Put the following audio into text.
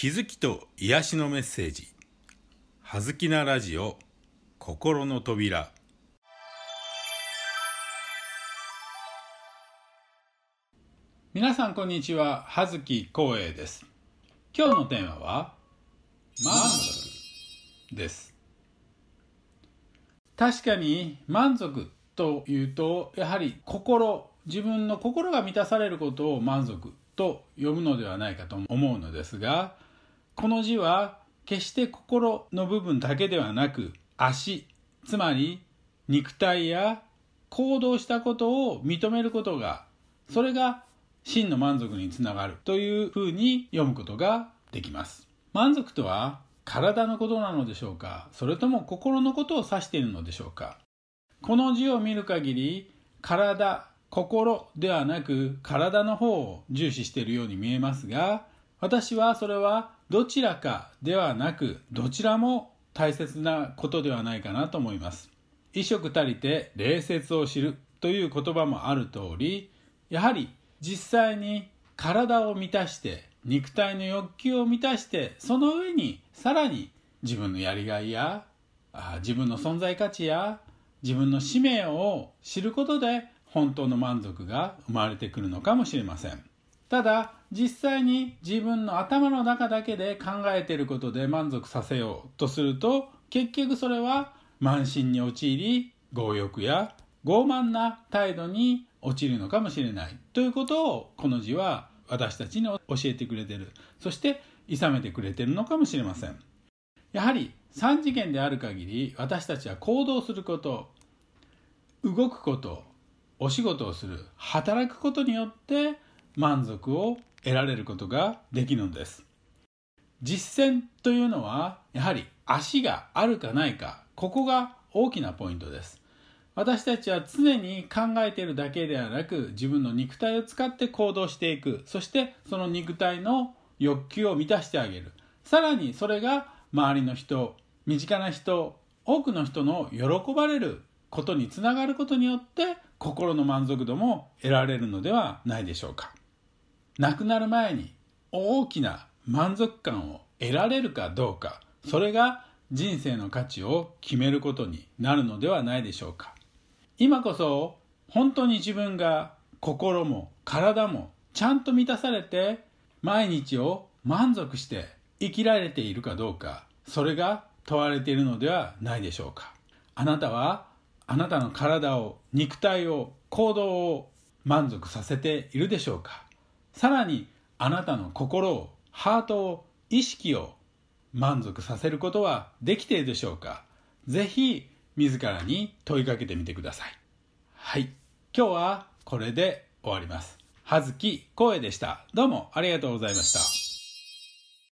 気づきと癒しのメッセージ「はずきなラジオ心の扉」皆さんこんにちは。葉月光栄です。今日のテーマは満足です。確かに満足というとやはり心自分の心が満たされることを満足と呼ぶのではないかと思うのですがこの字は決して心の部分だけではなく足つまり肉体や行動したことを認めることがそれが真の満足につながるというふうに読むことができます。満足とは体のことなのでしょうかそれとも心のことを指しているのでしょうか。この字を見る限り体心ではなく体の方を重視しているように見えますが私はそれはどちらかではなくどちらも大切なことではないかなと思います。衣食足りて礼節を知るという言葉もある通りやはり実際に体を満たして肉体の欲求を満たしてその上にさらに自分のやりがいや自分の存在価値や自分の使命を知ることで本当の満足が生まれてくるのかもしれません。ただ実際に自分の頭の中だけで考えていることで満足させようとすると結局それは慢心に陥り強欲や傲慢な態度に陥るのかもしれないということをこの字は私たちに教えてくれてる。そして諌めてくれてるのかもしれません。やはり3次元である限り私たちは行動すること動くことお仕事をする働くことによって満足を得られることができるのです。実践というのはやはり足があるかないかここが大きなポイントです。私たちは常に考えているだけではなく自分の肉体を使って行動していく。そしてその肉体の欲求を満たしてあげる。さらにそれが周りの人身近な人多くの人の喜ばれることにつながることによって心の満足度も得られるのではないでしょうか。亡くなる前に大きな満足感を得られるかどうかそれが人生の価値を決めることになるのではないでしょうか。今こそ本当に自分が心も体もちゃんと満たされて毎日を満足して生きられているかどうかそれが問われているのではないでしょうか。あなたはあなたの体を肉体を行動を満足させているでしょうか。さらにあなたの心をハートを意識を満足させることはできているでしょうか？ぜひ自らに問いかけてみてください。はい。今日はこれで終わります。葉月光栄でした。どうもありがとうございました。